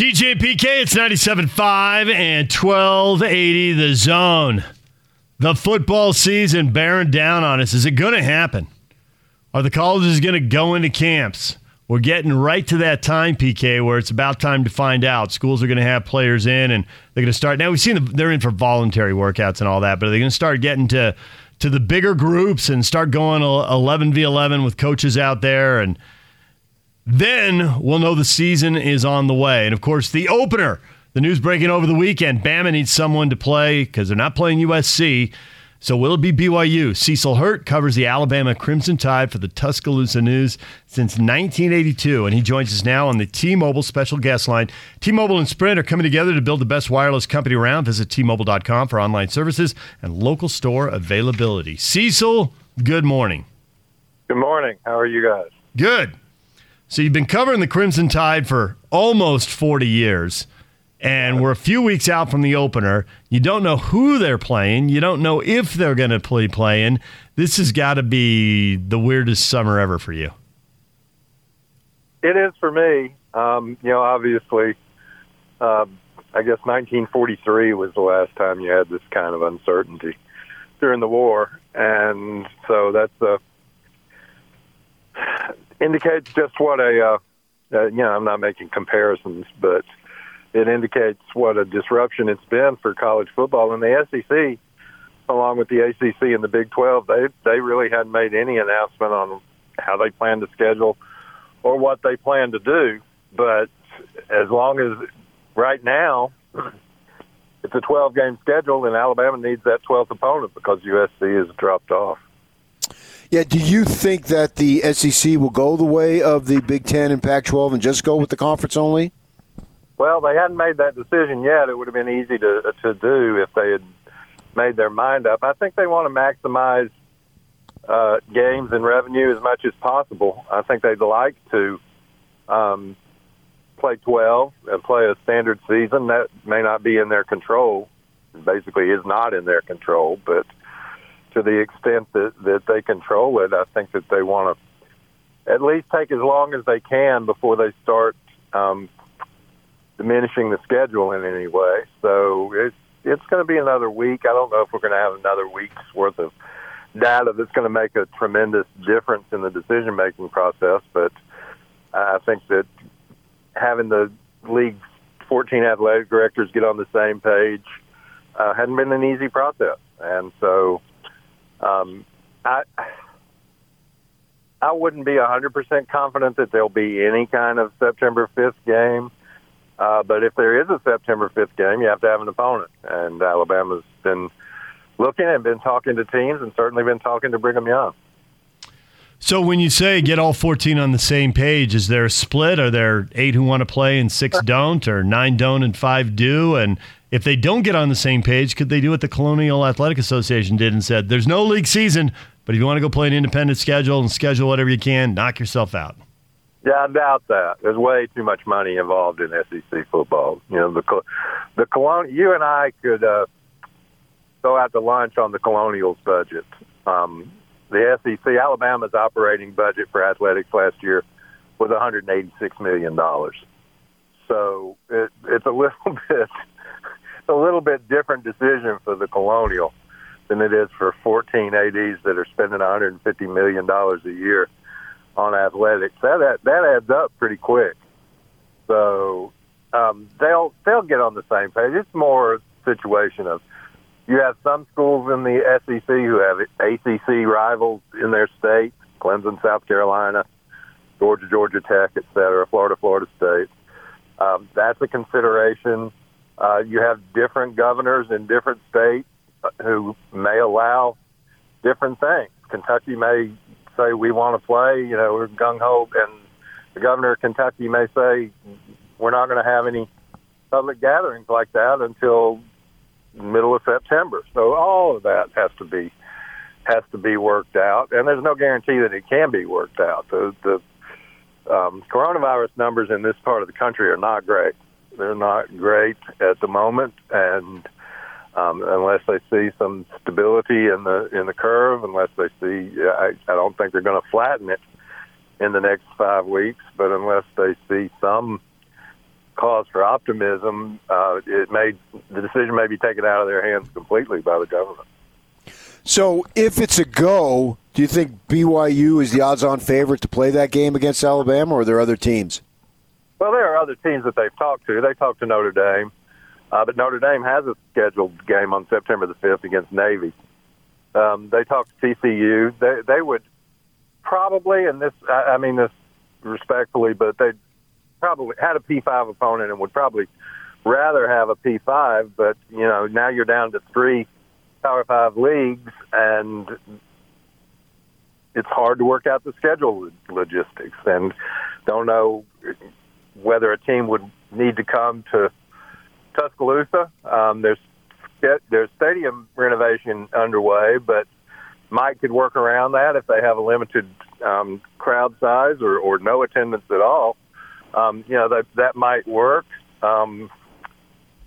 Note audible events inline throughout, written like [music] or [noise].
DJ PK, it's 97.5 and 1280 the zone. The football season bearing down on us. Is it going to happen? Are the colleges going to go into camps? We're getting right to that time, PK, where it's about time to find out. Schools are going to have players in, and they're going to start. Now we've seen they're in for voluntary workouts and all that, but are they going to start getting to to the bigger groups and start going 11 v 11 with coaches out there, and then we'll know the season is on the way. And of course, the opener. The news breaking over the weekend: Bama needs someone to play because they're not playing USC. So will it be BYU? Cecil Hurt covers the Alabama Crimson Tide for the Tuscaloosa News since 1982, and he joins us now on the T-Mobile special guest line. T-Mobile and Sprint are coming together to build the best wireless company around. Visit T-Mobile.com for online services and local store availability. Cecil, good morning. Good morning. How are you guys? Good. So you've been covering the Crimson Tide for almost 40 years and we're a few weeks out from the opener. You don't know who they're playing. You don't know if they're going to play playing. This has got to be the weirdest summer ever for you. It is for me. Um, you know, obviously, um, I guess 1943 was the last time you had this kind of uncertainty during the war, and so that's uh, indicates just what a uh, uh, you know. I'm not making comparisons, but it indicates what a disruption it's been for college football. And the SEC, along with the ACC and the Big 12, they they really hadn't made any announcement on how they plan to schedule or what they plan to do. But as long as right now it's a 12 game schedule, and Alabama needs that 12th opponent because USC has dropped off. Yeah, do you think that the SEC will go the way of the Big Ten and Pac 12 and just go with the conference only? Well, they hadn't made that decision yet. It would have been easy to to do if they had made their mind up. I think they want to maximize uh, games and revenue as much as possible. I think they'd like to um, play 12 and play a standard season. That may not be in their control. Basically, is not in their control. But to the extent that that they control it, I think that they want to at least take as long as they can before they start um, diminishing the schedule in any way. So it's it's going to be another week. I don't know if we're going to have another week's worth of data that's going to make a tremendous difference in the decision making process. But I think that having the league's 14 athletic directors get on the same page uh, hadn't been an easy process, and so um, I. I wouldn't be 100% confident that there'll be any kind of September 5th game. Uh, but if there is a September 5th game, you have to have an opponent. And Alabama's been looking and been talking to teams and certainly been talking to Brigham Young. So when you say get all 14 on the same page, is there a split? Are there eight who want to play and six don't, or nine don't and five do? And if they don't get on the same page, could they do what the Colonial Athletic Association did and said, there's no league season, but if you want to go play an independent schedule and schedule whatever you can, knock yourself out? Yeah, I doubt that. There's way too much money involved in SEC football. You know, the the. You and I could uh, go out to lunch on the Colonials budget. Um, the SEC, Alabama's operating budget for athletics last year was 186 million dollars. So it, it's a little [laughs] bit, a little bit different decision for the Colonial than it is for 14 ads that are spending 150 million dollars a year on athletics. That that adds up pretty quick. So um, they'll they'll get on the same page. It's more a situation of you have some schools in the SEC who have ACC rivals in their state, Clemson, South Carolina, Georgia, Georgia Tech, et cetera, Florida, Florida State. Um, that's a consideration. Uh, you have different governors in different states who may allow different things. Kentucky may say we want to play, you know, we're gung ho, and the governor of Kentucky may say we're not going to have any public gatherings like that until middle of September. So all of that has to be has to be worked out, and there's no guarantee that it can be worked out. The the um, coronavirus numbers in this part of the country are not great. They're not great at the moment, and um, unless they see some stability in the in the curve. Unless they see, I, I don't think they're going to flatten it in the next five weeks. But unless they see some cause for optimism. Uh, it may the decision may be taken out of their hands completely by the government. So, if it's a go, do you think BYU is the odds-on favorite to play that game against Alabama, or are there other teams? Well, there are other teams that they've talked to. They talked to Notre Dame, uh, but Notre Dame has a scheduled game on September the fifth against Navy. Um, they talked to TCU. They they would probably, and this I, I mean this respectfully, but they probably had a P5 opponent and would probably rather have a P5. But you know, now you're down to three Power Five leagues, and it's hard to work out the schedule logistics, and don't know whether a team would need to come to Tuscaloosa. Um, there's there's stadium renovation underway, but Mike could work around that if they have a limited um, crowd size or, or no attendance at all. Um, you know that that might work. Um,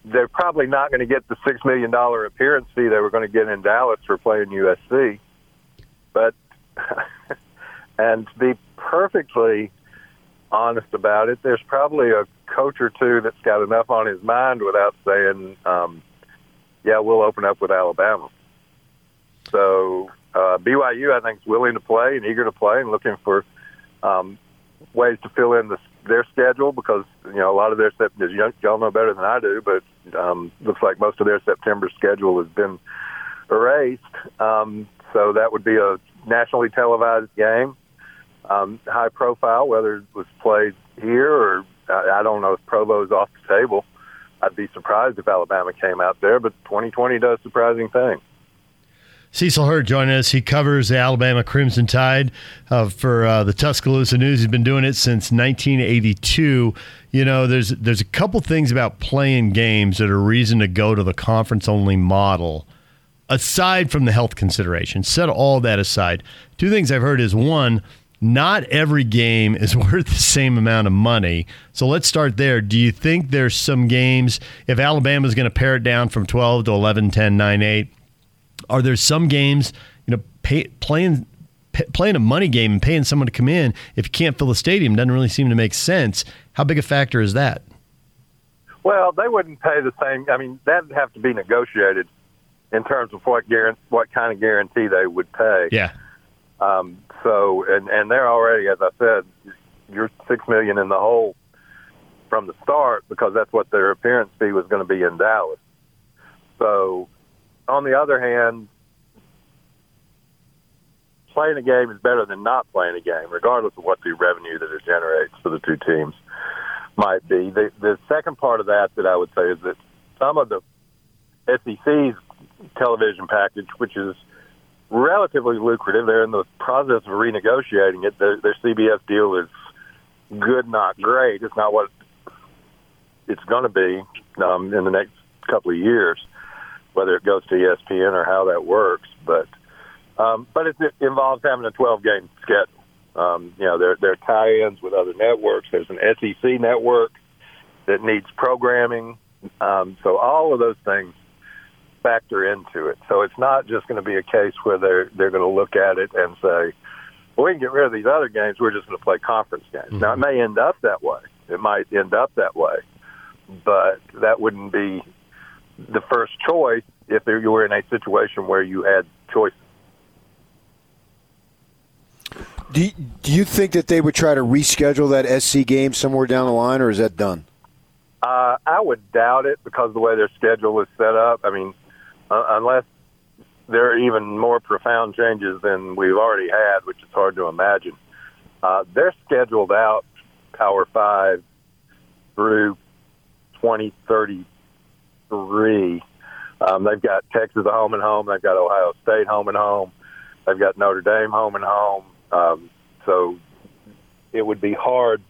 they're probably not going to get the six million dollar appearance fee they were going to get in Dallas for playing USC, but [laughs] and to be perfectly honest about it, there's probably a coach or two that's got enough on his mind without saying, um, "Yeah, we'll open up with Alabama." So uh, BYU, I think, is willing to play and eager to play and looking for um, ways to fill in the, their schedule because you know a lot of their y'all know better than I do, but um, looks like most of their September schedule has been erased. Um, so that would be a nationally televised game, um, high profile, whether it was played here or I, I don't know if Provo's off the table. I'd be surprised if Alabama came out there, but 2020 does surprising things. Cecil Hurt joining us. He covers the Alabama Crimson Tide uh, for uh, the Tuscaloosa News. He's been doing it since 1982. You know, there's there's a couple things about playing games that are reason to go to the conference only model. Aside from the health consideration, set all that aside. Two things I've heard is one, not every game is [laughs] worth the same amount of money. So let's start there. Do you think there's some games, if Alabama's going to pare it down from 12 to 11, 10, 9, 8, are there some games, you know, pay, playing playing a money game and paying someone to come in if you can't fill the stadium doesn't really seem to make sense. How big a factor is that? Well, they wouldn't pay the same. I mean, that'd have to be negotiated in terms of what guarantee, what kind of guarantee they would pay. Yeah. Um, so, and and they're already, as I said, you're six million in the hole from the start because that's what their appearance fee was going to be in Dallas. So, on the other hand, playing a game is better than not playing a game, regardless of what the revenue that it generates for the two teams might be. The, the second part of that that I would say is that some of the SEC's television package, which is relatively lucrative, they're in the process of renegotiating it. Their, their CBS deal is good, not great. It's not what it's going to be um, in the next couple of years whether it goes to ESPN or how that works. But um, but it, it involves having a 12 game schedule. Um, you know, there there are tie-ins with other networks. There's an SEC network that needs programming. Um, so all of those things factor into it. So it's not just going to be a case where they're they're going to look at it and say, "Well, we can get rid of these other games. We're just going to play conference games." Mm-hmm. Now it may end up that way. It might end up that way, but that wouldn't be the first choice if you were in a situation where you had choices. Do you, do you think that they would try to reschedule that SC game somewhere down the line, or is that done? Uh, I would doubt it because of the way their schedule is set up. I mean, uh, unless there are even more profound changes than we've already had, which is hard to imagine. Uh, they're scheduled out Power Five through 2030 three. Um, they've got Texas home and home. They've got Ohio State home and home. They've got Notre Dame home and home. Um, so it would be hard.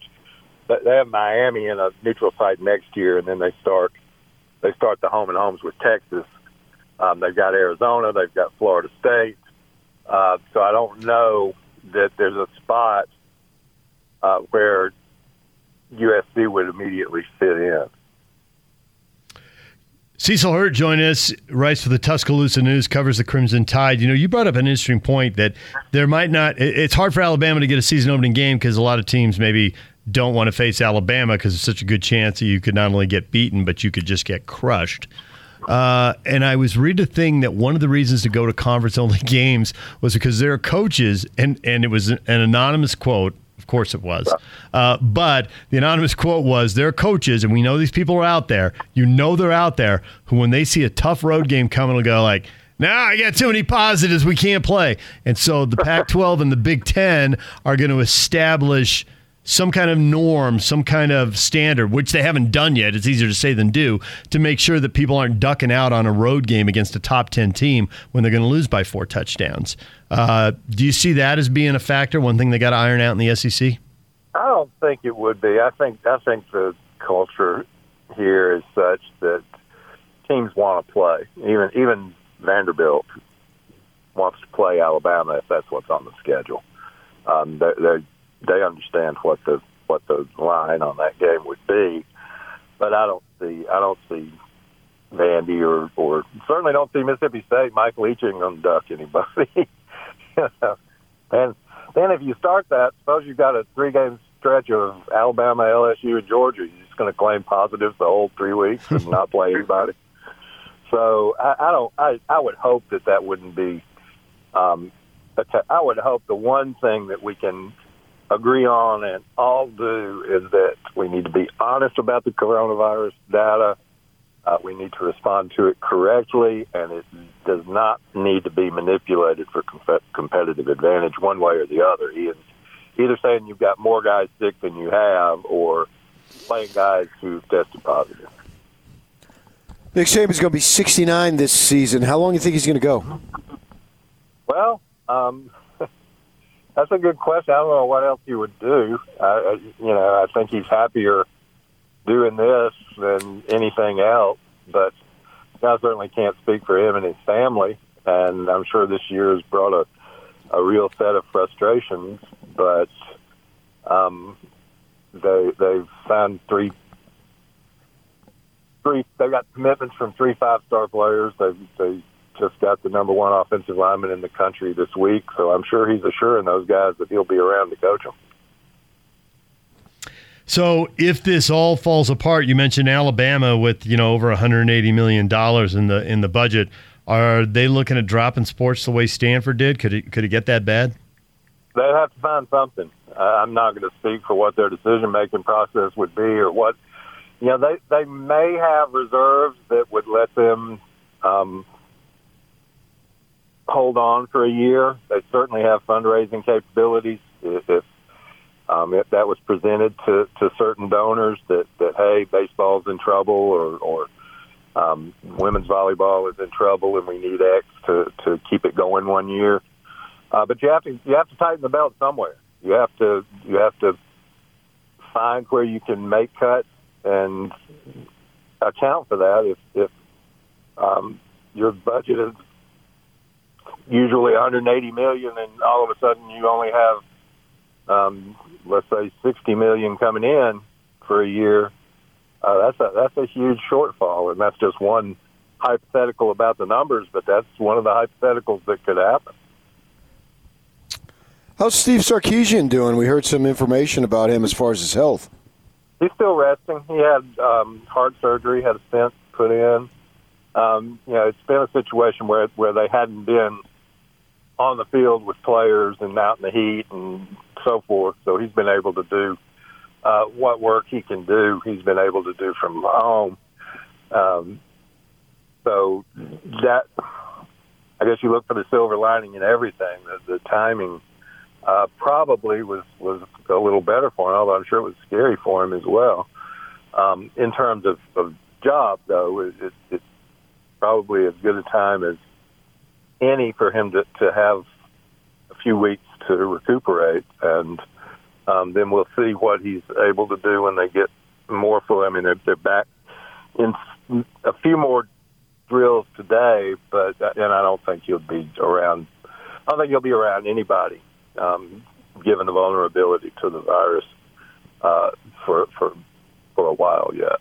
They have Miami in a neutral site next year, and then they start they start the home and homes with Texas. Um, they've got Arizona. They've got Florida State. Uh, so I don't know that there's a spot uh, where USC would immediately fit in. Cecil Hurt joined us, writes for the Tuscaloosa News, covers the Crimson Tide. You know, you brought up an interesting point that there might not. It's hard for Alabama to get a season opening game because a lot of teams maybe don't want to face Alabama because it's such a good chance that you could not only get beaten, but you could just get crushed. Uh, and I was reading a thing that one of the reasons to go to conference only [laughs] games was because there are coaches, and, and it was an anonymous quote. Of course it was. Uh, but the anonymous quote was there are coaches, and we know these people are out there. You know they're out there who, when they see a tough road game coming, will go like, now I got too many positives. We can't play. And so the Pac 12 and the Big Ten are going to establish some kind of norm, some kind of standard, which they haven't done yet. It's easier to say than do, to make sure that people aren't ducking out on a road game against a top 10 team when they're going to lose by four touchdowns. Uh, do you see that as being a factor? One thing they got to iron out in the SEC? I don't think it would be. I think I think the culture here is such that teams want to play. Even even Vanderbilt wants to play Alabama if that's what's on the schedule. Um, they they they understand what the what the line on that game would be, but I don't see I don't see Vandy or or certainly don't see Mississippi State. Mike Leach ain't going to duck anybody. [laughs] and then if you start that, suppose you've got a three game stretch of Alabama, LSU, and Georgia. You're just going to claim positives the whole three weeks and not play anybody. [laughs] So I, I don't. I, I would hope that that wouldn't be. Um, I would hope the one thing that we can agree on and all do is that we need to be honest about the coronavirus data. Uh, we need to respond to it correctly, and it does not need to be manipulated for com- competitive advantage one way or the other. Either, either saying you've got more guys sick than you have, or playing guys who've tested positive. Nick Saban's going to be 69 this season. How long do you think he's going to go? Well, um, that's a good question. I don't know what else he would do. I, you know, I think he's happier doing this than anything else. But I certainly can't speak for him and his family. And I'm sure this year has brought a a real set of frustrations. But um, they they've signed three three. They got commitments from three five star players. They they just got the number one offensive lineman in the country this week, so I'm sure he's assuring those guys that he'll be around to coach them. So if this all falls apart, you mentioned Alabama with you know over 180 million dollars in the in the budget. Are they looking at dropping sports the way Stanford did? Could it could it get that bad? They'd have to find something. I'm not going to speak for what their decision making process would be or what you know, they they may have reserves that would let them um, hold on for a year. They certainly have fundraising capabilities if, if um, if that was presented to, to certain donors that, that hey, baseball's in trouble or, or um, women's volleyball is in trouble and we need X to, to keep it going one year. Uh, but you have to you have to tighten the belt somewhere. You have to you have to find where you can make cuts and account for that. If if um, your budget is usually 180 million, and all of a sudden you only have, um, let's say, 60 million coming in for a year, uh, that's a that's a huge shortfall, and that's just one hypothetical about the numbers, but that's one of the hypotheticals that could happen. How's Steve Sarkisian doing? We heard some information about him as far as his health he's still resting. He had um, heart surgery, had a stent put in. Um, you know, it's been a situation where where they hadn't been on the field with players and out in the heat and so forth. So he's been able to do uh, what work he can do. He's been able to do from home. Um, so that I guess you look for the silver lining in everything. The, the timing uh, probably was was a little better for him, although I'm sure it was scary for him as well. Um, in terms of, of job, though, it, it, it's probably as good a time as any for him to, to have a few weeks to recuperate, and um, then we'll see what he's able to do when they get more full. I mean, they're, they're back in a few more drills today, but and I don't think he'll be around. I don't think he'll be around anybody um, given the vulnerability to the virus uh, for for for a while yet.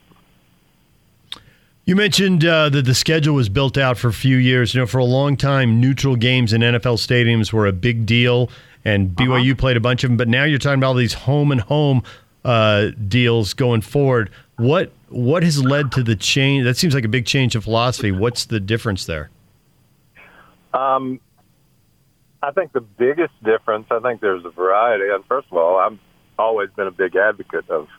You mentioned uh, that the schedule was built out for a few years. You know, for a long time, neutral games in NFL stadiums were a big deal, and BYU uh-huh. played a bunch of them. But now you're talking about all these home and home uh, deals going forward. What what has led to the change? That seems like a big change of philosophy. What's the difference there? Um, I think the biggest difference. I think there's a variety. And first of all, I've always been a big advocate of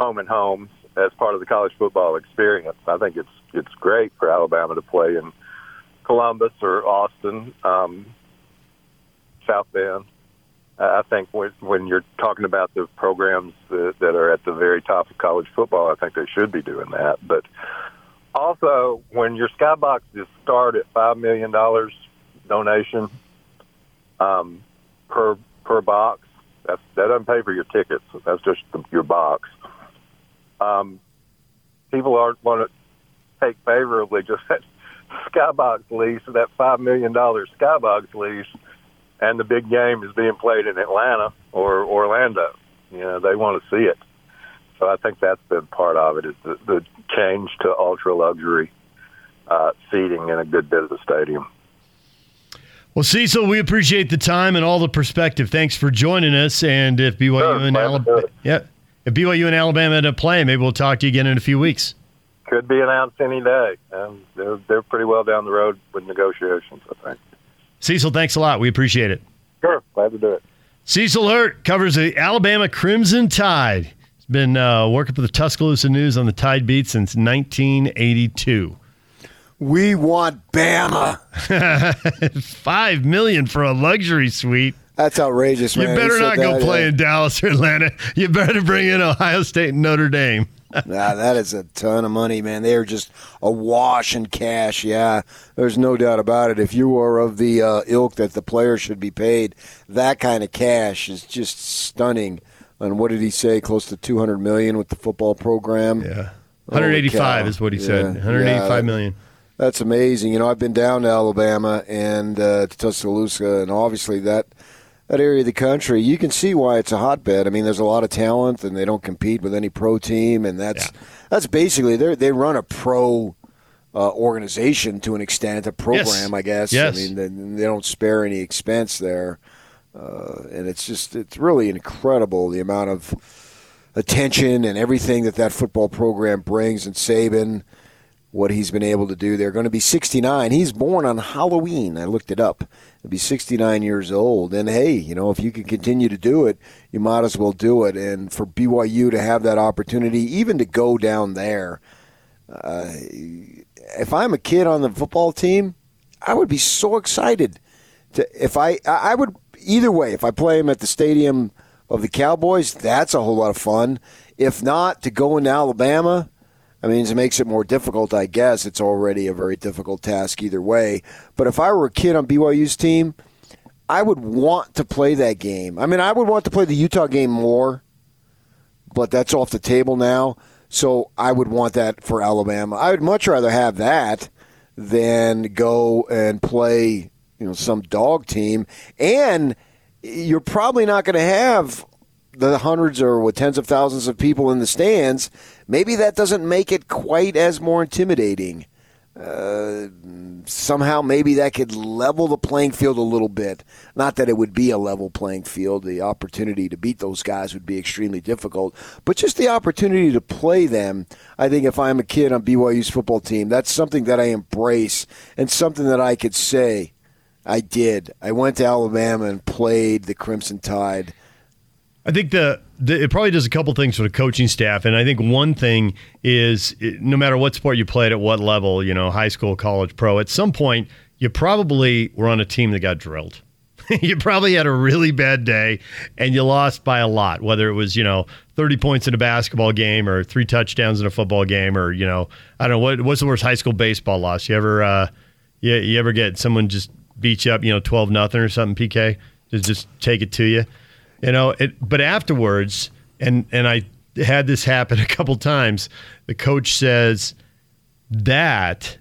home and home as part of the college football experience. I think it's it's great for Alabama to play in Columbus or Austin, um, South Bend. I think when, when you're talking about the programs that, that are at the very top of college football, I think they should be doing that. But also, when your skyboxes start at five million dollars donation um, per per box, that's, that doesn't pay for your tickets. That's just the, your box. Um, people aren't going to take favorably just that [laughs] skybox lease, that five million dollar skybox lease and the big game is being played in Atlanta or Orlando. You know, they want to see it. So I think that's been part of it is the, the change to ultra luxury uh, seating in a good bit of the stadium. Well, Cecil, we appreciate the time and all the perspective. Thanks for joining us. And if BYU sure, and Alabama, yeah, if BYU and Alabama end up playing, maybe we'll talk to you again in a few weeks. Could be announced any day. And they're, they're pretty well down the road with negotiations, I think. Cecil, thanks a lot. We appreciate it. Sure, glad to do it. Cecil Hurt covers the Alabama Crimson Tide. He's been uh, working for the Tuscaloosa News on the Tide beat since 1982. We want Bama. [laughs] Five million for a luxury suite. That's outrageous, man. You better not go play yeah. in Dallas or Atlanta. [laughs] You better bring in Ohio State and Notre Dame. [laughs] nah, that is a ton of money, man. They are just awash in cash. Yeah, there's no doubt about it. If you are of the uh, ilk that the player should be paid, that kind of cash is just stunning. And what did he say? Close to 200 million with the football program. Yeah, 185 is what he yeah. said. 185 yeah, million. That's amazing. You know, I've been down to Alabama and uh, to Tuscaloosa, and obviously that that area of the country, you can see why it's a hotbed. I mean, there's a lot of talent, and they don't compete with any pro team, and that's yeah. that's basically they they run a pro uh, organization to an extent, a program, yes. I guess. Yes. I mean, they, they, don't spare any expense there, uh, and it's just it's really incredible the amount of attention and everything that that football program brings, and Saban what he's been able to do. They're going to be 69. He's born on Halloween. I looked it up. He'll be 69 years old. And hey, you know, if you can continue to do it, you might as well do it. And for BYU to have that opportunity, even to go down there, uh, if I'm a kid on the football team, I would be so excited. To if I I would either way if I play him at the stadium of the Cowboys, that's a whole lot of fun. If not, to go into Alabama I mean, it makes it more difficult, I guess. It's already a very difficult task either way. But if I were a kid on BYU's team, I would want to play that game. I mean, I would want to play the Utah game more, but that's off the table now. So I would want that for Alabama. I would much rather have that than go and play, you know, some dog team. And you're probably not going to have the hundreds or tens of thousands of people in the stands, maybe that doesn't make it quite as more intimidating. Uh, somehow, maybe that could level the playing field a little bit. Not that it would be a level playing field. The opportunity to beat those guys would be extremely difficult, but just the opportunity to play them. I think if I'm a kid on BYU's football team, that's something that I embrace and something that I could say. I did. I went to Alabama and played the Crimson Tide I think the, it probably does a couple things for the coaching staff, and I think one thing is no matter what sport you played at what level, you know, high school, college, pro, at some point you probably were on a team that got drilled. [laughs] you probably had a really bad day and you lost by a lot, whether it was, you know, 30 points in a basketball game or three touchdowns in a football game or, you know, I don't know, what, what's the worst high school baseball loss? You ever, uh, you, you ever get someone just beat you up, you know, 12 nothing or something, PK? Just, just take it to you? You know, it, but afterwards, and and I had this happen [laughs] a couple times. The coach says that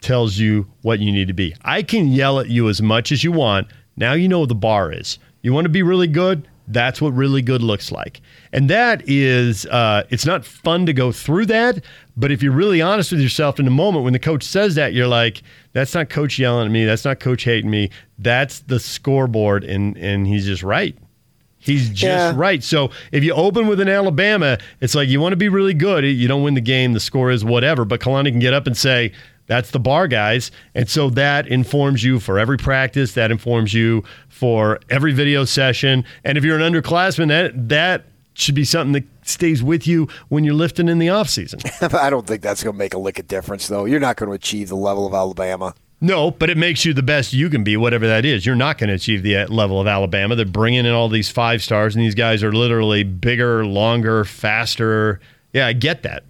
tells you what you need to be. I can yell at you as much as you want. Now you know what the bar is. You want to be really good. That's what really good looks like. And that is, uh, it's not fun to go through that. But if you're really honest with yourself in the moment when the coach says that, you're like, that's not coach yelling at me. That's not coach hating me. That's the scoreboard. And, and he's just right. He's just Yeah. right. So if you open with an Alabama, it's like you want to be really good. You don't win the game, the score is whatever. But Kalani can get up and say, that's the bar, guys. And so that informs you for every practice, that informs you for every video session. And if you're an underclassman, that that should be something that stays with you when you're lifting in the offseason. [laughs] I don't think that's going to make a lick of difference, though. You're not going to achieve the level of Alabama. No, but it makes you the best you can be, whatever that is. You're not going to achieve the uh, level of Alabama. They're bringing in all these five stars, and these guys are literally bigger, longer, faster. Yeah, I get that.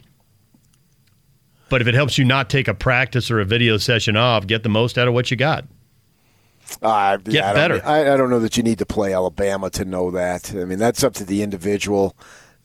But if it helps you not take a practice or a video session off, get the most out of what you got. Uh, Get I better. I, I don't know that you need to play Alabama to know that. I mean, that's up to the individual.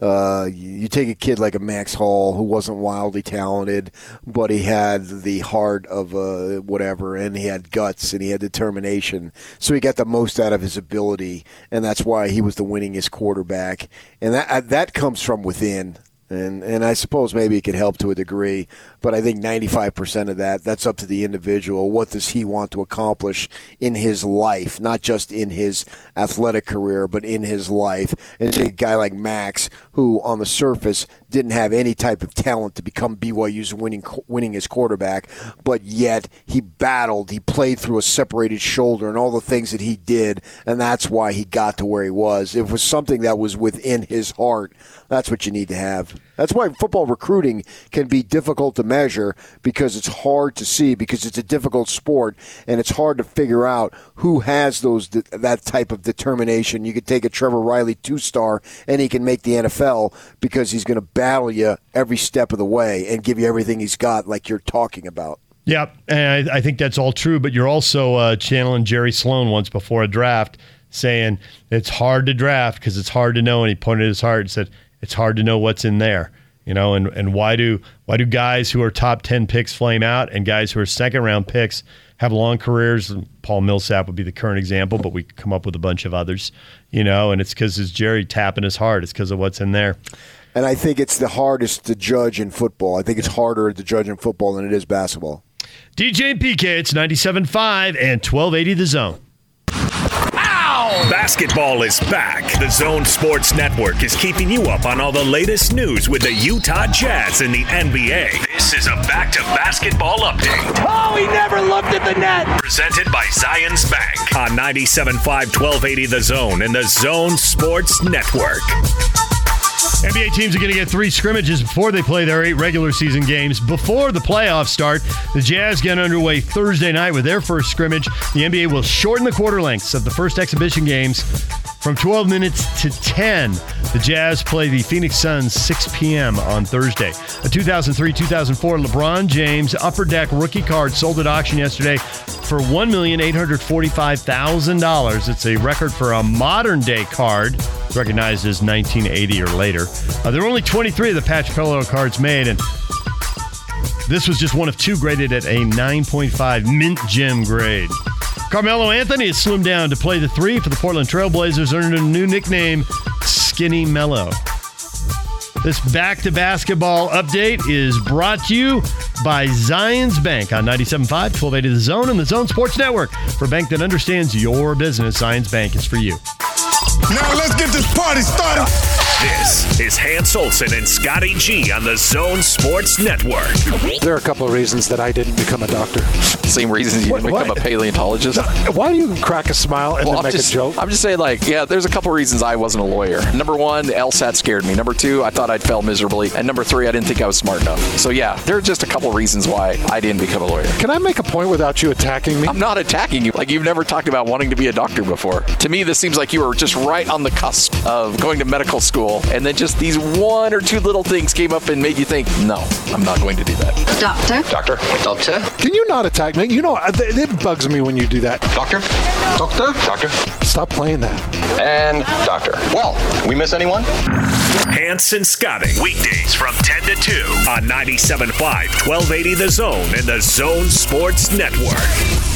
Uh, you take a kid like a Max Hall who wasn't wildly talented, but he had the heart of uh, whatever, and he had guts and he had determination. So he got the most out of his ability, and that's why he was the winningest quarterback. And that uh, that comes from within. And and I suppose maybe it could help to a degree, but I think 95% of that that's up to the individual. What does he want to accomplish in his life, not just in his athletic career, but in his life? And a guy like Max, who on the surface didn't have any type of talent to become BYU's winning winningest quarterback, but yet he battled, he played through a separated shoulder and all the things that he did, and that's why he got to where he was. It was something that was within his heart. That's what you need to have. That's why football recruiting can be difficult to measure because it's hard to see because it's a difficult sport and it's hard to figure out who has those that type of determination. You could take a Trevor Riley two-star and he can make the NFL because he's going to battle you every step of the way and give you everything he's got like you're talking about. Yeah, and I, I think that's all true. But you're also uh, channeling Jerry Sloan once before a draft, saying it's hard to draft because it's hard to know. And he pointed his heart and said it's hard to know what's in there. You know, and, and why do why do guys who are top ten picks flame out and guys who are second round picks have long careers? Paul Millsap would be the current example, but we could come up with a bunch of others. You know, and it's because it's Jerry tapping his heart. It's because of what's in there. And I think it's the hardest to judge in football. I think it's harder to judge in football than it is basketball. DJ and PK, it's 97.5 and 1280 the zone. Basketball is back. The Zone Sports Network is keeping you up on all the latest news with the Utah Jazz and the NBA. This is a back to basketball update. Oh, he never looked at the net. Presented by Zions Bank on 97.5 1280 The Zone and the Zone Sports Network. NBA teams are going to get three scrimmages before they play their eight regular season games. Before the playoffs start, the Jazz get underway Thursday night with their first scrimmage. The NBA will shorten the quarter lengths of the first exhibition games from 12 minutes to 10. The Jazz play the Phoenix Suns 6 p.m. on Thursday. A 2003 2004 LeBron James Upper Deck rookie card sold at auction yesterday for $1,845,000. It's a record for a modern day card, recognized as 1980 or later. Uh, there are only 23 of the patch parallel cards made, and this was just one of two graded at a 9.5 mint gem grade. Carmelo Anthony has slimmed down to play the three for the Portland Trailblazers, earning a new nickname, Skinny Melo. This back to basketball update is brought to you by Zions Bank on 97.5, 1280 The Zone, and the Zone Sports Network. For a bank that understands your business, Zions Bank is for you. Now let's get this party started. This is Hans Olsen and Scotty G on the Zone Sports Network. There are a couple of reasons that I didn't become a doctor. Same reasons you What- didn't become what? a paleontologist. Why do you crack a smile and Well, then make just, a joke? I'm just saying, like, yeah, there's a couple of reasons I wasn't a lawyer. Number one, the LSAT scared me. Number two, I thought I'd fail miserably. And number three, I didn't think I was smart enough. So, yeah, there are just a couple of reasons why I didn't become a lawyer. Can I make a point without you attacking me? I'm not attacking you. Like, you've never talked about wanting to be a doctor before. To me, this seems like you were just right on the cusp of going to medical school. And then just these one or two little things came up and made you think, no, I'm not going to do that. Doctor? Doctor? Doctor? Can you not attack me? You know, it it bugs me when you do that. Doctor? Doctor? Doctor? Stop playing that. And doctor. Well, we miss anyone? Hanson and Scotty, weekdays from 10 to 2 on 97.5, 1280 The Zone and the Zone Sports Network.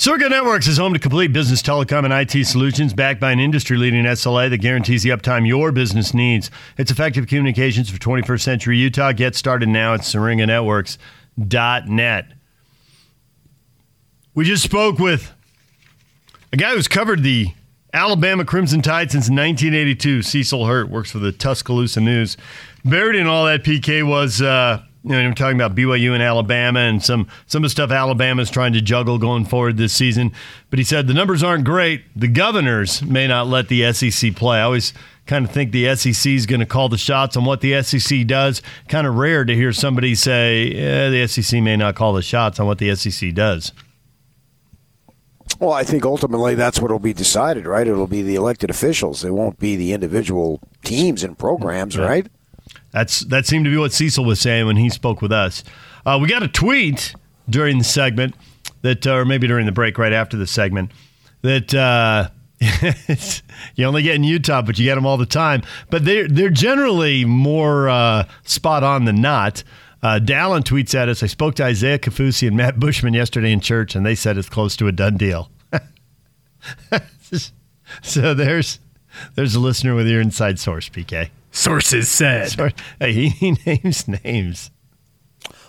Syringa Networks is home to complete business telecom and IT solutions backed by an industry leading SLA that guarantees the uptime your business needs. It's effective communications for 21st century Utah. Get started now at syringanetworks.net. We just spoke with a guy who's covered the Alabama Crimson Tide since 1982. Cecil Hurt works for the Tuscaloosa News. Buried in all that PK was, uh, you know, I'm talking about BYU and Alabama and some some of the stuff Alabama's trying to juggle going forward this season. But he said the numbers aren't great. The governors may not let the SEC play. I always kind of think the SEC is going to call the shots on what the SEC does. Kind of rare to hear somebody say eh, the SEC may not call the shots on what the SEC does. Well, I think ultimately that's what will be decided, right? It'll be the elected officials. It won't be the individual teams and programs, right? That's that seemed to be what Cecil was saying when he spoke with us. Uh, we got a tweet during the segment that, uh, or maybe during the break right after the segment, that uh, [laughs] you only get in Utah, but you get them all the time. But they're they're generally more uh, spot on than not. Uh, Dallin tweets at us. I spoke to Isaiah Kaufusi and Matt Bushman yesterday in church, and they said it's close to a done deal. [laughs] so there's there's a listener with your inside source, PK. Sources said. Hey, he [laughs] names names.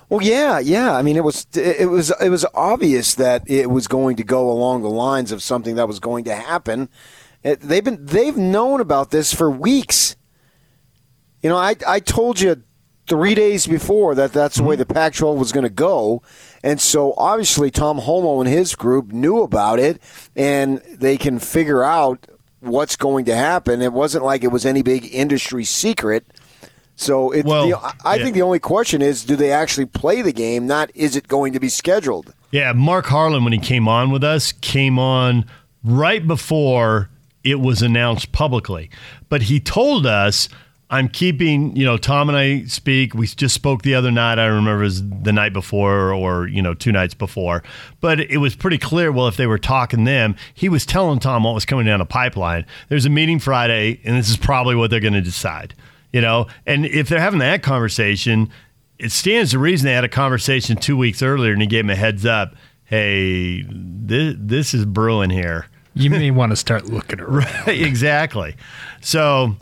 Well, yeah, yeah. I mean, it was it was it was obvious that it was going to go along the lines of something that was going to happen. It, they've been they've known about this for weeks. You know, I I told you three days before that that's the way mm-hmm. the Pac-12 was going to go, and so obviously Tom Holmoe and his group knew about it, and they can figure out what's going to happen. It wasn't like it was any big industry secret. So it, well, the, I yeah. think the only question is, do they actually play the game? Not is it going to be scheduled? Yeah, Mark Harlan when he came on with us came on right before it was announced publicly, but he told us I'm keeping, you know, Tom and I speak. We just spoke the other night. I remember it was the night before or, you know, two nights before. But it was pretty clear, well, if they were talking them, he was telling Tom what was coming down the pipeline. There's a meeting Friday, and this is probably what they're going to decide, you know? And if they're having that conversation, it stands to reason they had a conversation two weeks earlier and he gave him a heads up. Hey, this, this is brewing here. You may want to start looking around. [laughs] right, exactly. So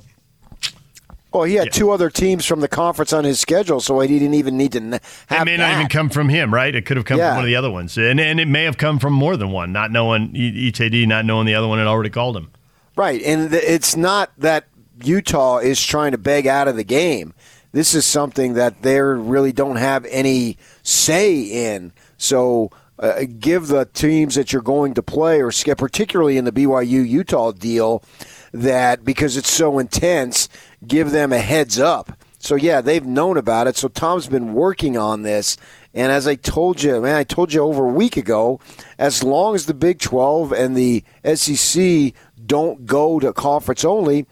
well, he had yeah. two other teams from the conference on his schedule, so he didn't even need to have. It may not even come from him, right? It could have come yeah. from one of the other ones, and and it may have come from more than one. Not knowing ETD, not knowing the other one had already called him. Right, and it's not that Utah is trying to beg out of the game. This is something that they really don't have any say in. So. Uh, give the teams that you're going to play, or particularly in the BYU Utah deal, that because it's so intense, give them a heads up. So yeah, they've known about it. So Tom's been working on this. And as I told you, man, I told you over a week ago, as long as the Big 12 and the SEC don't go to conference only,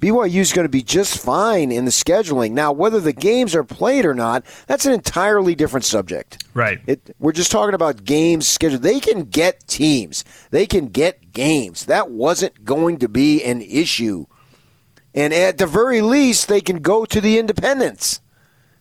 BYU is going to be just fine in the scheduling. Now, whether the games are played or not, that's an entirely different subject. Right. It, we're just talking about games scheduled. They can get teams. They can get games. That wasn't going to be an issue and at the very least, they can go to the independents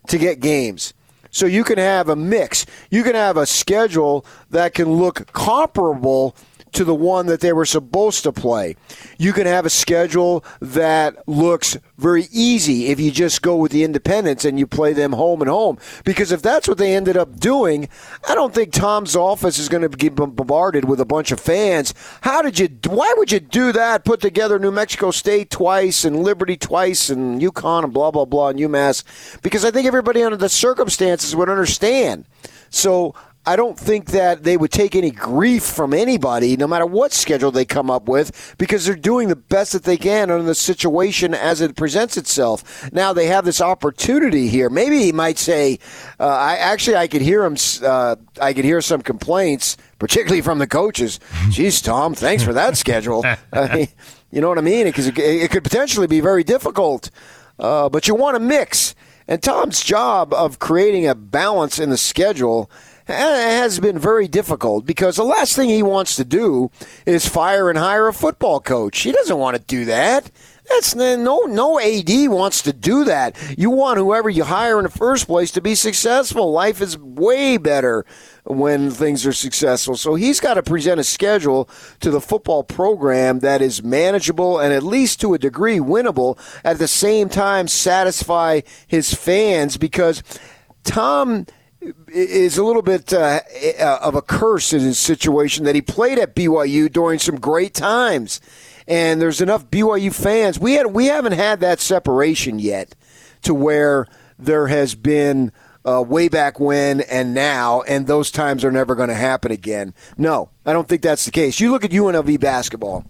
to get games. So you can have a mix. You can have a schedule that can look comparable to the one that they were supposed to play. You can have a schedule that looks very easy if you just go with the independents and you play them home and home. Because if that's what they ended up doing, I don't think Tom's office is going to be bombarded with a bunch of fans. How did you? Why would you do that? Put together New Mexico State twice and Liberty twice and UConn and blah blah blah and UMass? Because I think everybody under the circumstances would understand. So I don't think that they would take any grief from anybody, no matter what schedule they come up with, because they're doing the best that they can under the situation as it presents itself. Now they have this opportunity here. Maybe he might say, uh, "I actually I could hear him. Uh, I could hear some complaints, particularly from the coaches. Geez, Tom, thanks for that schedule. [laughs] you know what I mean? Because it, it, could potentially be very difficult. Uh, but you want to mix." And Tom's job of creating a balance in the schedule has been very difficult because the last thing he wants to do is fire and hire a football coach. He doesn't want to do that. That's no no AD wants to do that. You want whoever you hire in the first place to be successful. Life is way better when things are successful. So he's got to present a schedule to the football program that is manageable and at least to a degree winnable. At the same time, satisfy his fans because Tom is a little bit uh, uh, of a curse in his situation that he played at BYU during some great times. and there's enough BYU fans. We had we haven't had that separation yet to where there has been uh, way back when and now, and those times are never going to happen again. No, I don't think that's the case. You look at UNLV basketball.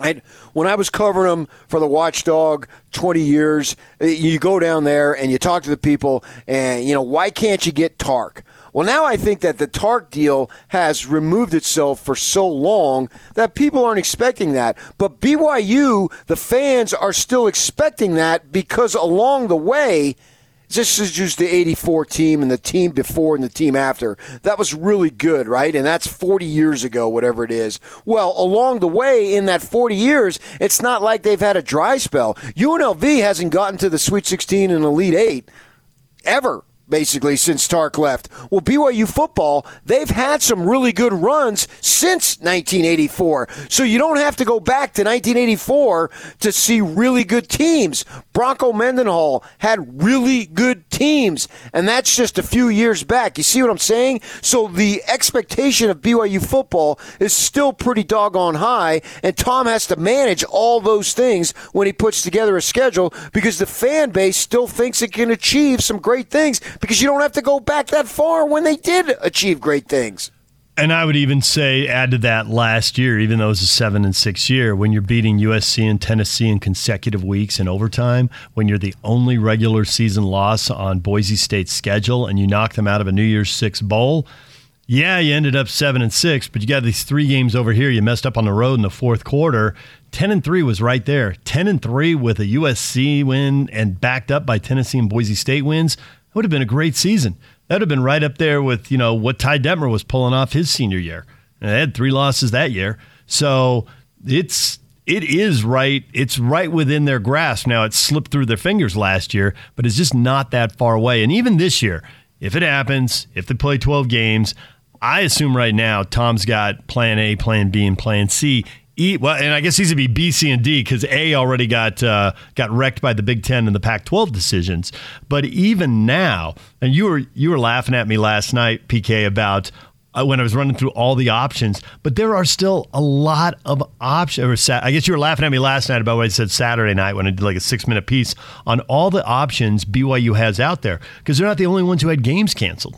I, when I was covering them for the Watchdog 20 years, you go down there and you talk to the people, and, you know, why can't you get Tark? Well, now I think that the Tark deal has removed itself for so long that people aren't expecting that. But BYU, the fans are still expecting that because along the way, this is just the 84 team and the team before and the team after. That was really good, right? And that's 40 years ago, whatever it is. Well, along the way, in that 40 years, it's not like they've had a dry spell. UNLV hasn't gotten to the Sweet 16 and Elite 8 ever basically since Tark left. Well, BYU football, they've had some really good runs since 1984. So you don't have to go back to 1984 to see really good teams. Bronco Mendenhall had really good teams, and that's just a few years back. You see what I'm saying? So the expectation of BYU football is still pretty doggone high, and Tom has to manage all those things when he puts together a schedule because the fan base still thinks it can achieve some great things because you don't have to go back that far when they did achieve great things. And I would even say, add to that last year, even though it was a seven and six year, when you're beating USC and Tennessee in consecutive weeks in overtime, when you're the only regular season loss on Boise State's schedule, and you knock them out of a New Year's Six bowl. Yeah, you ended up seven and six, but you got these three games over here. You messed up on the road in the fourth quarter. Ten and three was right there. Ten and three with a USC win and backed up by Tennessee and Boise State wins. Would have been a great season. That would have been right up there with, you know, what Ty Detmer was pulling off his senior year. And they had three losses that year. So it's it is right. It's right within their grasp. Now it slipped through their fingers last year, but it's just not that far away. And even this year, if it happens, if they play 12 games, I assume right now Tom's got plan A, plan B, and plan C E, well, and I guess these would be B, C, and D because A already got uh, got wrecked by the Big Ten and the Pac-12 decisions. But even now, and you were you were laughing at me last night, PK, about uh, when I was running through all the options. But there are still a lot of options. I guess you were laughing at me last night about what I said Saturday night when I did like a six minute piece on all the options BYU has out there because they're not the only ones who had games canceled.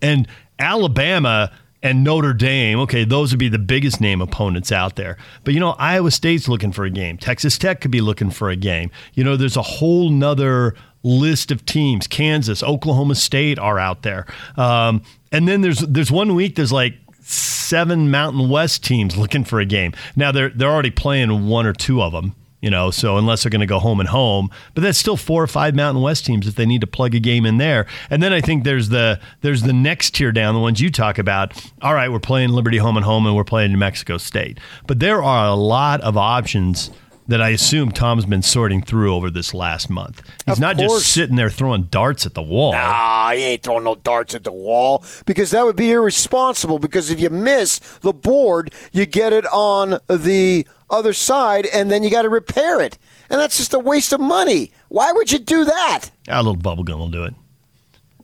And Alabama and Notre Dame, okay, those would be the biggest name opponents out there. But you know, Iowa State's looking for a game. Texas Tech could be looking for a game. You know, there's a whole nother list of teams. Kansas, Oklahoma State are out there. Um, and then there's there's one week there's like seven Mountain West teams looking for a game. Now they're they're already playing one or two of them you know, so unless they're going to go home and home, but that's still four or five Mountain West teams if they need to plug a game in there. And then I think there's the there's the next tier down, the ones you talk about. All right, we're playing Liberty home and home, and we're playing New Mexico State, but there are a lot of options that I assume Tom's been sorting through over this last month. He's Of not course. just sitting there throwing darts at the wall. Nah, he ain't throwing no darts at the wall because that would be irresponsible. Because if you miss the board, you get it on the other side, and then you got to repair it, and that's just a waste of money. Why would you do that? A little bubble gum will do it.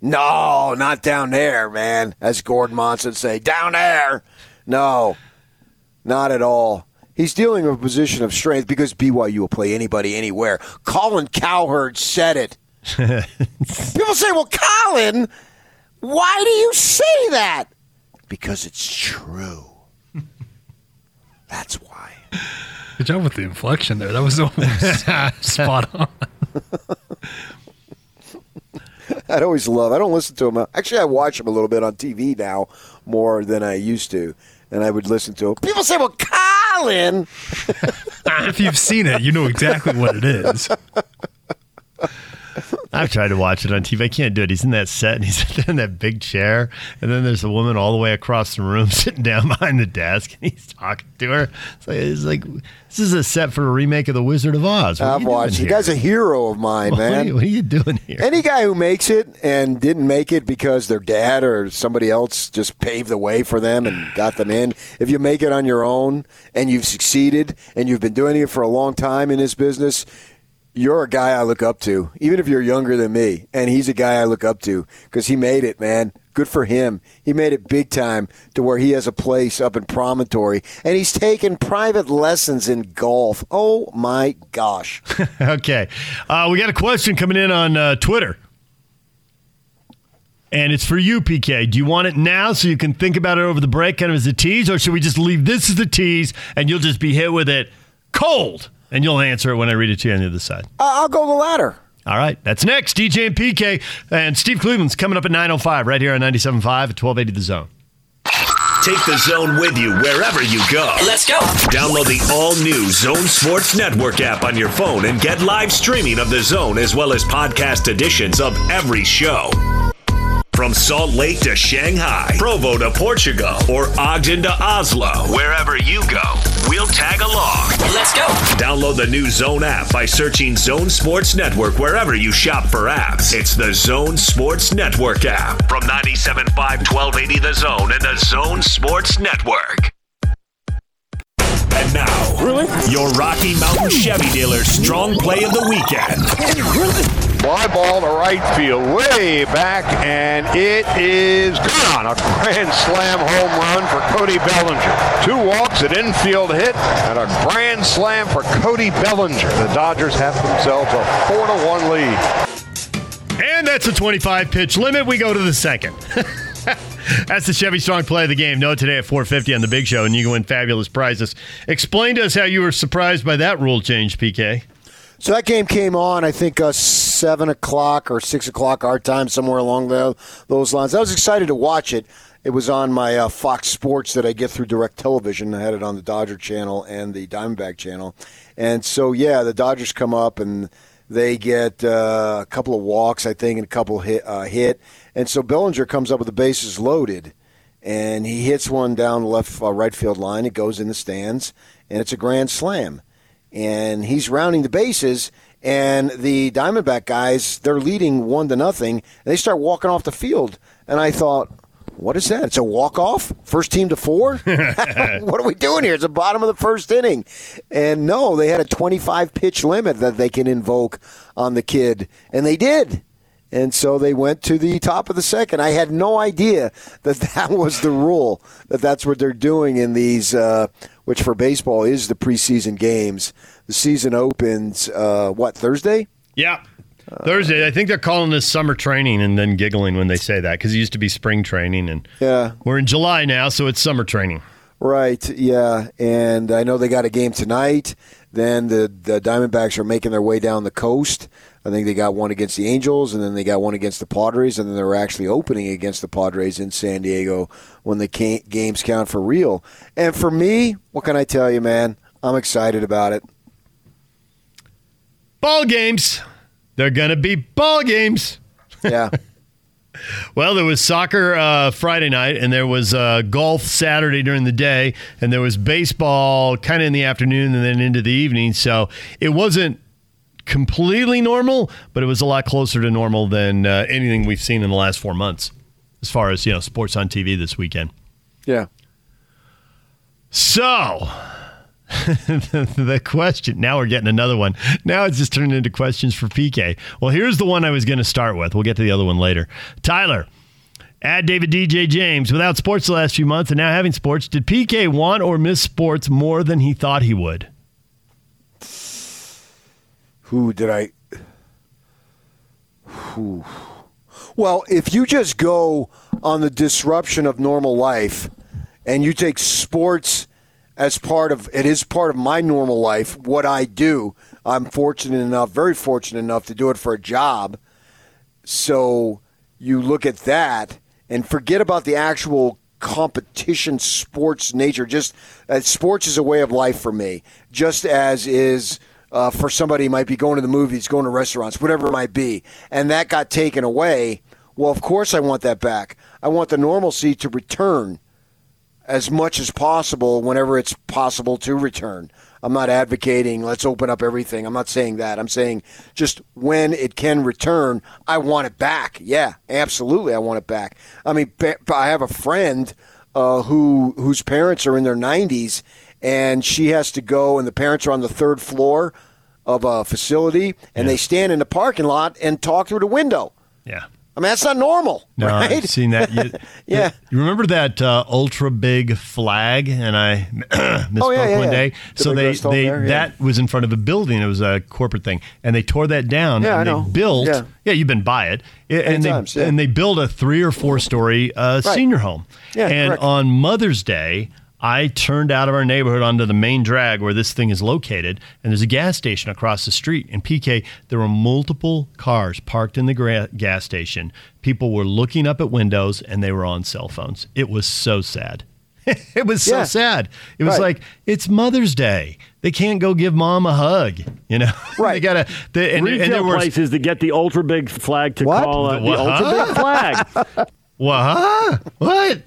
No, not down there, man. As Gordon Monson say, down there. No, not at all. He's dealing with a position of strength because BYU will play anybody anywhere. Colin Cowherd said it. [laughs] People say, well, Colin, why do you say that? Because it's true. [laughs] That's why. Good job with the inflection there. That was almost [laughs] spot on. I'd always love. I don't listen to him. Actually, I watch him a little bit on TV now more than I used to, and I would listen to him. People say, "Well, Colin." [laughs] if you've seen it, you know exactly what it is. [laughs] I've tried to watch it on TV. I can't do it. He's in that set and he's [laughs] in that big chair. And then there's a woman all the way across the room [laughs] sitting down behind the desk and he's talking to her. It's like, it's like this is a set for a remake of The Wizard of Oz. What I've watched. The guy's a hero of mine, [laughs] What are man. you- what are you doing here? Any guy who makes it and didn't make it because their dad or somebody else just paved the way for them and got them in. If you make it on your own and you've succeeded and you've been doing it for a long time in this business, you're a guy I look up to, even if you're younger than me. And he's a guy I look up to because he made it, man. Good for him. He made it big time to where he has a place up in Promontory, and he's taking private lessons in golf. Oh my gosh! [laughs] okay, uh, we got a question coming in on uh, Twitter. And it's for you, PK. Do you want it now so you can think about it over the break, kind of as a tease, or should we just leave this as a tease and you'll just be hit with it cold and you'll answer it when I read it to you on the other side? I'll go the latter. All right, that's next. DJ and PK and Steve Cleveland's coming up at 9.05 right here on 97.5 at 1280 The Zone. Take the zone with you wherever you go. Let's go. Download the all new Zone Sports Network app on your phone and get live streaming of the zone as well as podcast editions of every show. From Salt Lake to Shanghai, Provo to Portugal, or Ogden to Oslo, wherever you go, we'll tag along. Let's go. Download the new Zone app by searching Zone Sports Network wherever you shop for apps. It's the Zone Sports Network app from 97.5 1280 The Zone and the Zone Sports Network. And now, Really? your Rocky Mountain Chevy dealer strong play of the weekend. Fly ball to right field, way back, and it is gone. A grand slam home run for Cody Bellinger. Two walks, an infield hit, and a grand slam for Cody Bellinger. The Dodgers have themselves a four to one lead. And that's a 25 pitch limit. We go to the second. [laughs] That's the Chevy Strong play of the game. No, today at 450 on the Big Show, and you can win fabulous prizes. Explain to us how you were surprised by that rule change, PK. So that game came on, I think, uh, seven o'clock or six o'clock our time, somewhere along the, those lines. I was excited to watch it. It was on my uh, Fox Sports that I get through direct television. I had it on the Dodger channel and the Diamondback channel. And so, yeah, the Dodgers come up and they get uh, a couple of walks, I think, and a couple hit, uh, hit. And so Bellinger comes up with the bases loaded, and he hits one down the left uh, right field line. It goes in the stands, and it's a grand slam. And he's rounding the bases, and the Diamondback guys they're leading one to nothing. And they start walking off the field, and I thought. What is that? It's a walk off? First team to four? [laughs] [laughs] what are we doing here? It's the bottom of the first inning. And no, they had a 25 pitch limit that they can invoke on the kid. And they did. And so they went to the top of the second. I had no idea that [laughs] that was the rule, that that's what they're doing in these, uh, which for baseball is the preseason games. The season opens, uh, what, Thursday? Yeah. Thursday, I think they're calling this summer training and then giggling when they say that because it used to be spring training. And Yeah. we're in July now, so it's summer training. Right, yeah. And I know they got a game tonight. Then the, the Diamondbacks are making their way down the coast. I think they got one against the Angels, and then they got one against the Padres, and then they're actually opening against the Padres in San Diego when the games count for real. And for me, what can I tell you, man? I'm excited about it. Ball games. They're going to be ball games. Yeah. [laughs] Well, there was soccer uh, Friday night, and there was uh, golf Saturday during the day, and there was baseball kind of in the afternoon and then into the evening. So it wasn't completely normal, but it was a lot closer to normal than uh, anything we've seen in the last four months, as far as you know, sports on TV this weekend. Yeah. So, [laughs] the question now we're getting another one. Now it's just turned into questions for PK. Well, here's the one I was going to start with. We'll get to the other one later. Tyler, add David DJ James. Without sports the last few months and now having sports, did PK want or miss sports more than he thought he would? Who did I? Who? Well, if you just go on the disruption of normal life and you take sports as part of it is part of my normal life, what I do, I'm fortunate enough, very fortunate enough to do it for a job. So you look at that and forget about the actual competition sports nature. Just uh, sports is a way of life for me, just as is uh, for somebody might be going to the movies, going to restaurants, whatever it might be. And that got taken away. Well, of course, I want that back. I want the normalcy to return as much as possible whenever it's possible to return. I'm not advocating let's open up everything. I'm not saying that. I'm saying just when it can return, I want it back. Yeah, absolutely, I want it back. I mean, I have a friend uh, who whose parents are in their 90s, and she has to go, and the parents are on the third floor of a facility, and they stand in the parking lot and talk through the window. Yeah. I mean, that's not normal, No, right? I've seen that. [laughs] You, Yeah. You remember that uh, ultra big flag? And I [clears throat] misspoke Oh, yeah, yeah, one yeah. day. The so they, they there, yeah. that was in front of a building. It was a corporate thing, and they tore that down. Yeah, and I they know. built. Yeah. you've been by it. It- and they times, yeah. and they built a three or four story uh, Right. senior home. Yeah, and correct. on Mother's Day. I turned out of our neighborhood onto the main drag where this thing is located, and there's a gas station across the street. And PK, there were multiple cars parked in the gra- gas station. People were looking up at windows, and they were on cell phones. It was so sad. [laughs] it was so Yeah. sad. It was Right. like it's Mother's Day. They can't go give mom a hug. You know, [laughs] Right. they gotta. They, and, and Retail there were places to get the ultra big flag to What? call uh, The the, ultra big [laughs] flag. what? What?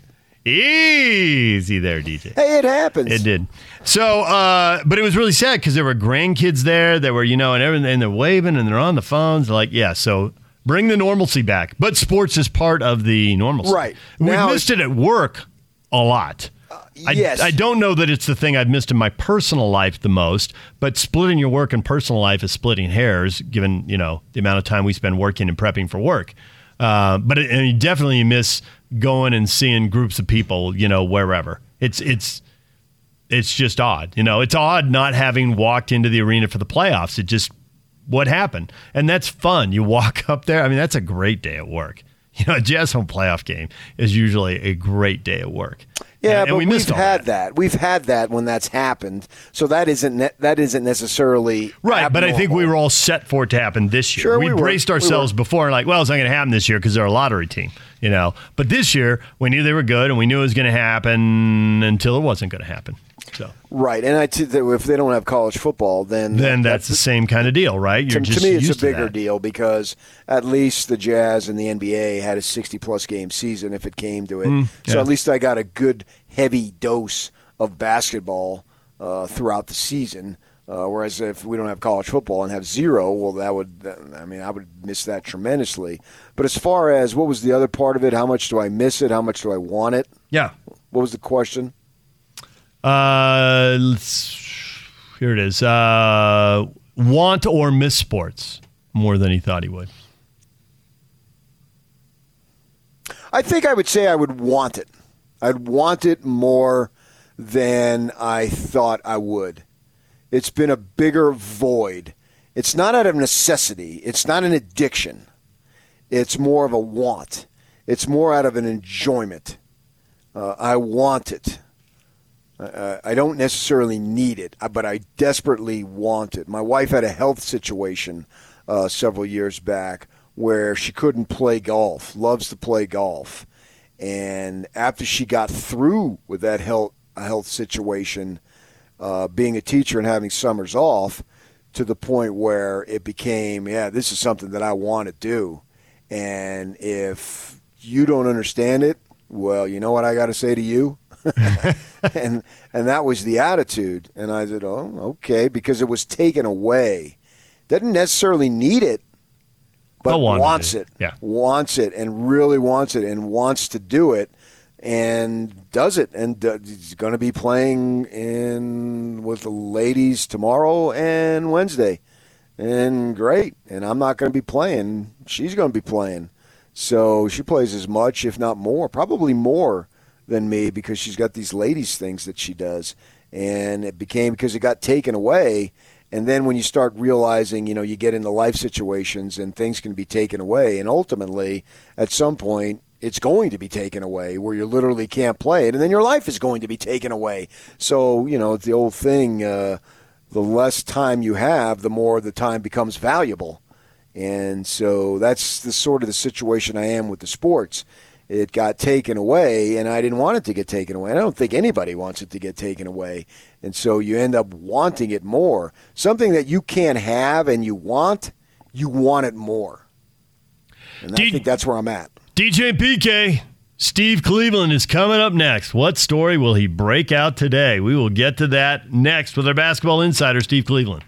Easy there, DJ. hey, it happens. It did. So, uh, but it was really sad because there were grandkids there. that were, you know, and everything, and they're waving and they're on the phones. Like, yeah. So bring the normalcy back. But sports is part of the normalcy. Right. We Now missed it at work a lot. I, yes. I don't know that it's the thing I've missed in my personal life the most, but splitting your work and personal life is splitting hairs, given you know the amount of time we spend working and prepping for work. Uh, but it, and you definitely miss going and seeing groups of people, you know, wherever. It's it's it's just odd. You know, it's odd not having walked into the arena for the playoffs. It just what happened, and that's fun. You walk [laughs] up there. I mean, that's a great day at work. [laughs] You know, a Jazz home playoff game is usually a great day at work. Yeah, And- and but we we've had that. We've had that when that's happened. So that isn't ne- that isn't necessarily Right, but I think we were all set for it to happen this year. Sure, we, we braced We ourselves were. before, and like, well, it's not going to happen this year because they're a lottery team, you know. But this year, we knew they were good, and we knew it was going to happen until it wasn't going to happen. So right. And I t- that if they don't have college football, then then that's the same kind of deal, right? to, You're to just me, it's a to bigger deal because at least the Jazz and the NBA had a 60 plus game season if it came to it. Mm, So at least I got a good heavy dose of basketball uh, throughout the season. Uh, whereas if we don't have college football and have zero, well, that would, I mean, I would miss that tremendously. But as far as what was the other part of it, how much do I miss it? How much do I want it? Yeah. What was the question? Uh, here it is. Uh, want or miss sports more than he thought he would. I think I would say I would want it. I'd want it more than I thought I would. It's been a bigger void. It's not out of necessity, it's not an addiction. It's more of a want. It's more out of an enjoyment. Uh, I want it. Uh, I don't necessarily need it, uh, but I desperately want it. My wife had a health situation uh, several years back where she couldn't play golf, loves to play golf. And after she got through with that health, health situation, uh, being a teacher and having summers off, to the point where it became, yeah, this is something that I want to do. And if you don't understand it, well, you know what I got to say to you? [laughs] and and that was the attitude. And I said, oh, okay, because it was taken away. Doesn't necessarily need it, but wants it. it. Yeah. Wants it and really wants it and wants to do it and does it. And uh, he's going to be playing in with the ladies tomorrow and Wednesday. And great. And I'm not going to be playing. She's going to be playing. So she plays as much, if not more, probably more than me because she's got these ladies things that she does. And it became because it got taken away. And then when you start realizing, you know, you get into life situations and things can be taken away. And ultimately, at some point, it's going to be taken away where you literally can't play it. And then your life is going to be taken away. So, you know, it's the old thing uh, the less time you have, the more the time becomes valuable. And so that's the sort of the situation I am with the sports. It got taken away, and I didn't want it to get taken away. And I don't think anybody wants it to get taken away. And so you end up wanting it more. Something that you can't have and you want, you want it more. And I think that's where I'm at. DJ PK, Steve Cleveland is coming up next. What story will he break out today? We will get to that next with our basketball insider, Steve Cleveland.